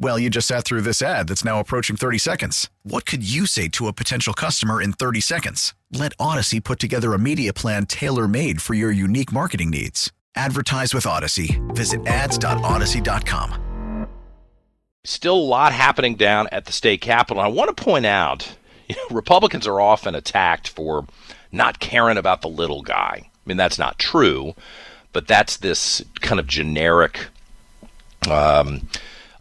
Well, you just sat through this ad that's now approaching 30 seconds. What could you say to a potential customer in 30 seconds? Let Audacy put together a media plan tailor made for your unique marketing needs. Advertise with Audacy. Visit ads.audacy.com. Still a lot happening down at the state capitol. I want to point out you know, Republicans are often attacked for not caring about the little guy. I mean, that's not true, but that's this kind of generic. Um,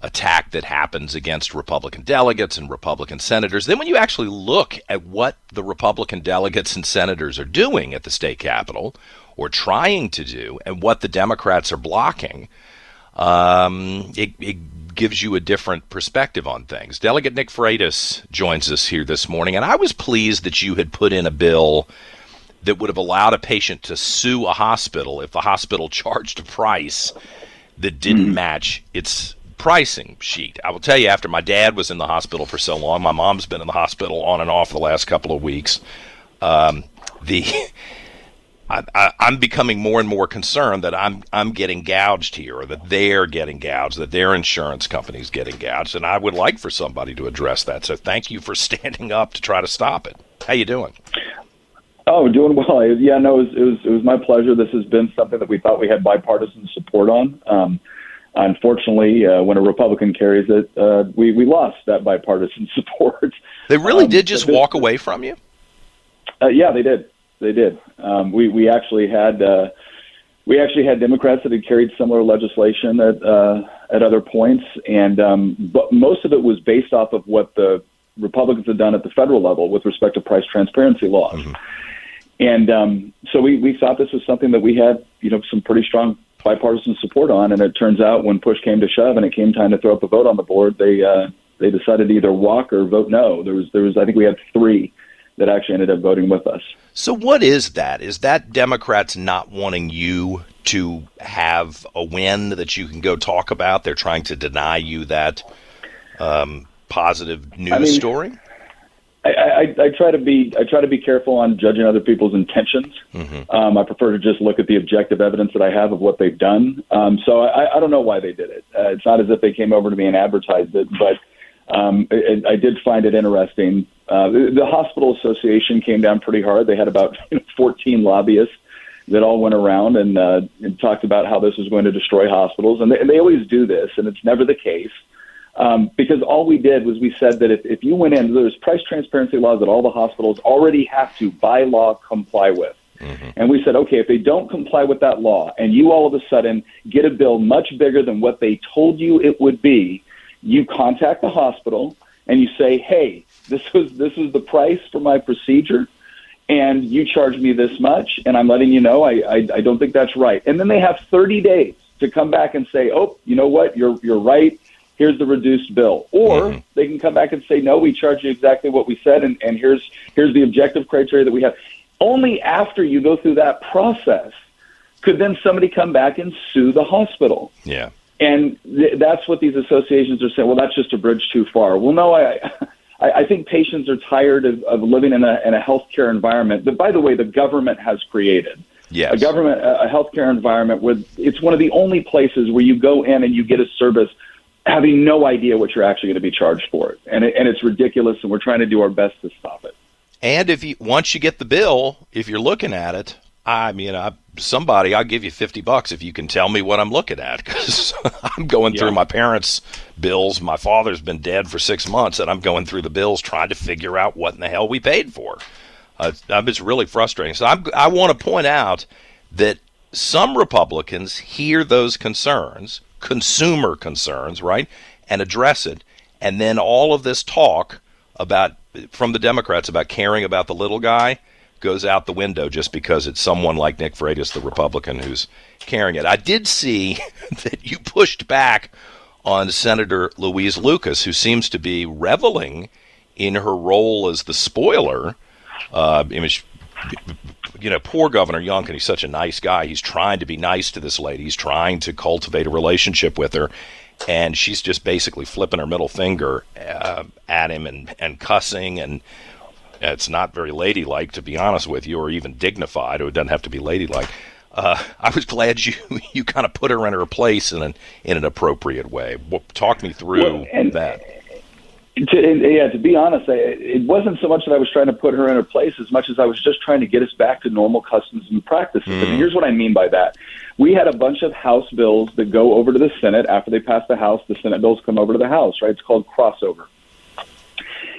attack that happens against Republican delegates and Republican senators. Then, when you actually look at what the Republican delegates and senators are doing at the state capitol or trying to do and what the Democrats are blocking, um, it, it gives you a different perspective on things. Delegate Nick Freitas joins us here this morning, and I was pleased that you had put in a bill that would have allowed a patient to sue a hospital if the hospital charged a price that didn't match its pricing sheet. I will tell you, after my dad was in the hospital for so long, my mom's been in the hospital on and off the last couple of weeks. Um, the I, am becoming more and more concerned that I'm I'm getting gouged here, or that they're getting gouged, that their insurance company's getting gouged, and I would like for somebody to address that. So thank you for standing up to try to stop it. How you doing? Oh, doing well. Yeah, no, it was, it was it was my pleasure. This has been something that we thought we had bipartisan support on. Um, unfortunately, uh, when a Republican carries it, uh, we we lost that bipartisan support. They really um, did just walk away from you. Uh, yeah, they did. They did. Um, we we actually had uh, we actually had Democrats that had carried similar legislation at uh, at other points, and um, but most of it was based off of what the Republicans had done at the federal level with respect to price transparency laws. Mm-hmm. And um, so we, we thought this was something that we had, you know, some pretty strong bipartisan support on. And it turns out when push came to shove and it came time to throw up a vote on the board, they uh, they decided to either walk or vote no. There was there was I think we had three that actually ended up voting with us. So what is that? Is that Democrats not wanting you to have a win that you can go talk about? They're trying to deny you that um, positive news I mean, story. I, I, I try to be I try to be careful on judging other people's intentions. Mm-hmm. Um, I prefer to just look at the objective evidence that I have of what they've done. Um, so I, I don't know why they did it. Uh, it's not as if they came over to me and advertised it, but um, it, I did find it interesting. Uh, the, the hospital association came down pretty hard. They had about 14 lobbyists that all went around and, uh, and talked about how this was going to destroy hospitals, and they, and they always do this, and it's never the case. Um, because all we did was we said that if, if you went in, there's price transparency laws that all the hospitals already have to, by law, comply with. Mm-hmm. And we said, okay, if they don't comply with that law and you all of a sudden get a bill much bigger than what they told you it would be, you contact the hospital and you say, hey, this was this is the price for my procedure and you charge me this much and I'm letting you know I, I, I don't think that's right. And then they have 30 days to come back and say, oh, you know what, you're, you're right here's the reduced bill. Or mm-hmm. they can come back and say, no, we charge you exactly what we said, and, and here's here's the objective criteria that we have. Only after you go through that process could then somebody come back and sue the hospital. Yeah. And th- that's what these associations are saying. Well, that's just a bridge too far. Well, no, I, I, I think patients are tired of, of living in a, in a healthcare environment that, by the way, the government has created. Yes. A government, a healthcare environment where it's one of the only places where you go in and you get a service having no idea what you're actually going to be charged for it. And, it, and it's ridiculous, and we're trying to do our best to stop it. And if you once you get the bill, if you're looking at it, I mean, I, somebody, I'll give you fifty bucks if you can tell me what I'm looking at because I'm going yeah. through my parents' bills. My father's been dead for six months, and I'm going through the bills trying to figure out what in the hell we paid for. Uh, it's really frustrating. So I'm, I want to point out that some Republicans hear those concerns consumer concerns, right? and address it. And then all of this talk about from the Democrats about caring about the little guy goes out the window just because it's someone like Nick Freitas, the Republican, who's carrying it. I did see that you pushed back on Senator Louise Lucas, who seems to be reveling in her role as the spoiler. Uh, you know, poor Governor Youngkin, he's such a nice guy. He's trying to be nice to this lady. He's trying to cultivate a relationship with her. And she's just basically flipping her middle finger uh, at him and, and cussing and it's not very ladylike, to be honest with you, or even dignified. It doesn't have to be ladylike. Uh, I was glad you you kind of put her in her place in an in an appropriate way. Talk me through well, and, that. To, and, yeah, to be honest, I, it wasn't so much that I was trying to put her in her place as much as I was just trying to get us back to normal customs and practices. Mm. And here's what I mean by that: we had a bunch of House bills that go over to the Senate after they pass the House. The Senate bills come over to the House, right? It's called crossover.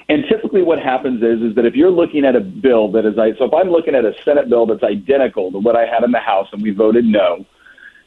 And typically, what happens is is that if you're looking at a bill that is, I so if I'm looking at a Senate bill that's identical to what I had in the House and we voted no,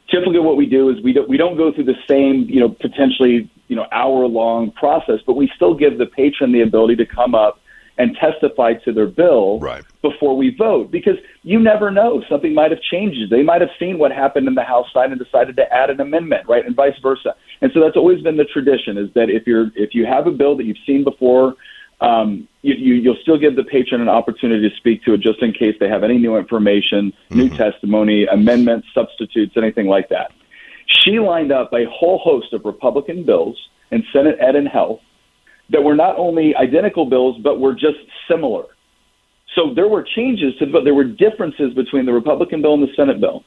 typically what we do is we don't we don't go through the same you know potentially you know hour long process, but we still give the patron the ability to come up and testify to their bill right. before we vote because you never know something might have changed they might have seen what happened in the house side and decided to add an amendment right and vice versa and so that's always been the tradition is that if you're if you have a bill that you've seen before um, you, you, you'll still give the patron an opportunity to speak to it just in case they have any new information, mm-hmm. new testimony, amendments, substitutes, anything like that. She lined up a whole host of Republican bills in Senate Ed and Health that were not only identical bills, but were just similar. So there were changes to bill. There were differences between the Republican bill and the Senate bill.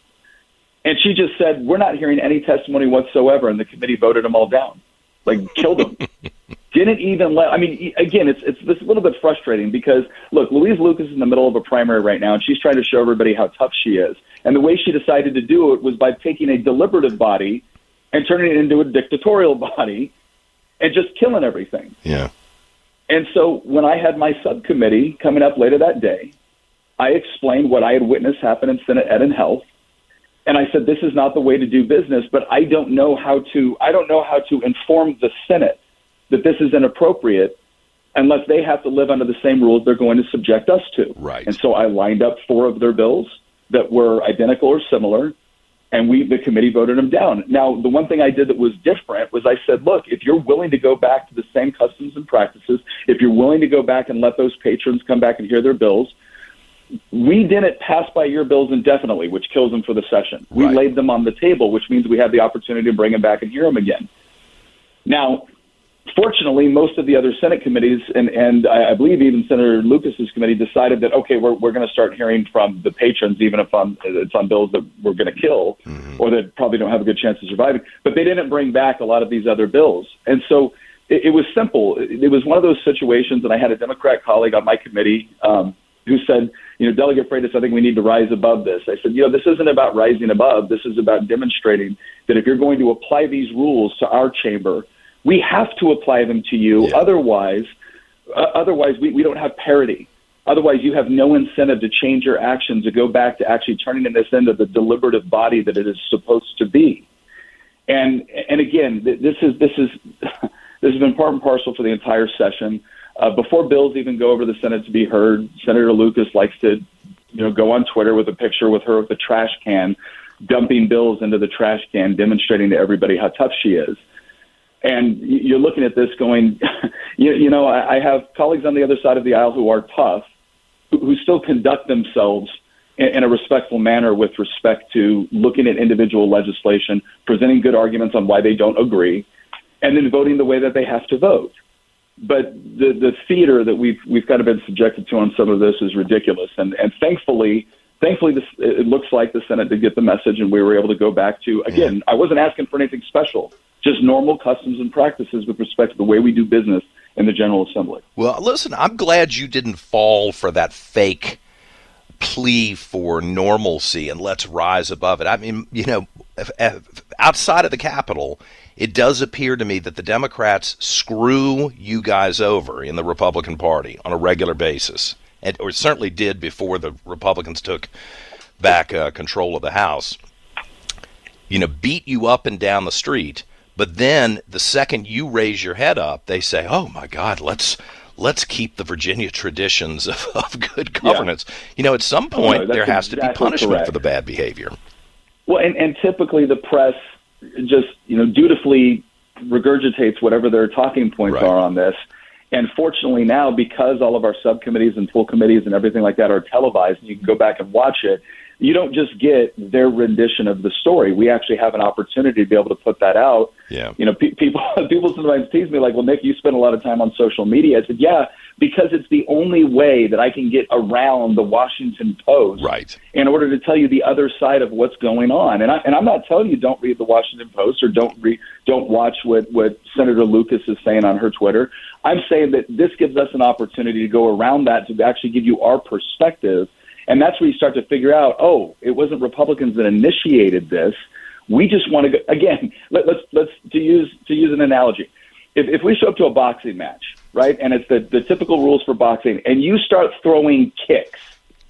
And she just said, We're not hearing any testimony whatsoever. And the committee voted them all down, like killed them. didn't even let. I mean, again, it's it's this a little bit frustrating because look, Louise Lucas is in the middle of a primary right now, and she's trying to show everybody how tough she is. And the way she decided to do it was by taking a deliberative body and turning it into a dictatorial body, and just killing everything. Yeah. And so when I had my subcommittee coming up later that day, I explained what I had witnessed happen in Senate Ed and Health. And I said, this is not the way to do business, but I don't know how to, I don't know how to inform the Senate that this is inappropriate unless they have to live under the same rules they're going to subject us to. Right. And so I lined up four of their bills that were identical or similar, and we the committee voted them down. Now, the one thing I did that was different was I said, look, if you're willing to go back to the same customs and practices, if you're willing to go back and let those patrons come back and hear their bills, we didn't pass by your bills indefinitely, which kills them for the session. We right. laid them on the table, which means we have the opportunity to bring them back and hear them again. Now, fortunately, most of the other Senate committees, and, and I, I believe even Senator Lucas's committee, decided that okay, we're we're going to start hearing from the patrons, even if on, it's on bills that we're going to kill mm-hmm. or that probably don't have a good chance of surviving. But they didn't bring back a lot of these other bills, and so it, it was simple. It, it was one of those situations, and I had a Democrat colleague on my committee. Um, who said, you know, Delegate Freitas, I think we need to rise above this. I said, you know, this isn't about rising above. This is about demonstrating that if you're going to apply these rules to our chamber, we have to apply them to you. Yeah. Otherwise, uh, otherwise we, we don't have parity. Otherwise, you have no incentive to change your actions to go back to actually turning this into the deliberative body that it is supposed to be. And and again, this is this is this has been part and parcel for the entire session. Uh, before bills even go over the Senate to be heard, Senator Lucas likes to, you know, go on Twitter with a picture with her with a trash can, dumping bills into the trash can, demonstrating to everybody how tough she is. And you're looking at this going, you, you know, I, I have colleagues on the other side of the aisle who are tough, who, who still conduct themselves in, in a respectful manner with respect to looking at individual legislation, presenting good arguments on why they don't agree, and then voting the way that they have to vote. But the the theater that we've we've kind of been subjected to on some of this is ridiculous, and and thankfully thankfully, this, it looks like the Senate did get the message, and we were able to go back to again. I wasn't asking for anything special just normal customs and practices with respect to the way we do business in the General Assembly. Well, listen, I'm glad you didn't fall for that fake plea for normalcy and let's rise above it. I mean, you know, outside of the Capitol, it does appear to me that the Democrats screw you guys over in the Republican Party on a regular basis, and, or certainly did before the Republicans took back uh, control of the House. You know, beat you up and down the street But then the second you raise your head up, they say, "Oh my God, let's let's keep the Virginia traditions of, of good governance." Yeah. You know, at some point oh, no, there has exactly to be punishment correct. for the bad behavior. Well, and, and typically the press just you know dutifully regurgitates whatever their talking points right. are on this. And fortunately now, because all of our subcommittees and full committees and everything like that are televised, and you can go back and watch it, you don't just get their rendition of the story. We actually have an opportunity to be able to put that out. Yeah. You know, pe- people people sometimes tease me like, "Well, Nick, you spend a lot of time on social media." I said, "Yeah, because it's the only way that I can get around the Washington Post, right, in order to tell you the other side of what's going on." And I and I'm not telling you don't read the Washington Post or don't read don't watch what what Senator Lucas is saying on her Twitter. I'm saying that this gives us an opportunity to go around that to actually give you our perspective and that's where you start to figure out, oh, it wasn't Republicans that initiated this. We just want to go again. Let, let's let's to use to use an analogy. If, if we show up to a boxing match, right, and it's the the typical rules for boxing, and you start throwing kicks,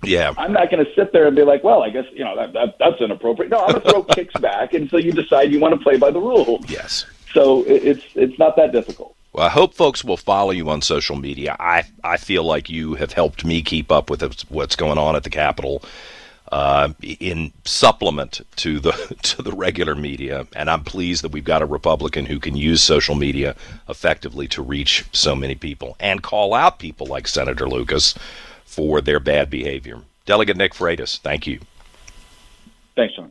yeah, I'm not going to sit there and be like, well, I guess you know that, that that's inappropriate. No, I'm going to throw kicks back, and so you decide you want to play by the rules. Yes. So it, it's it's not that difficult. Well, I hope folks will follow you on social media. I I feel like you have helped me keep up with what's going on at the Capitol uh, in supplement to the to the regular media, and I'm pleased that we've got a Republican who can use social media effectively to reach so many people and call out people like Senator Lucas for their bad behavior. Delegate Nick Freitas, thank you. Thanks, John.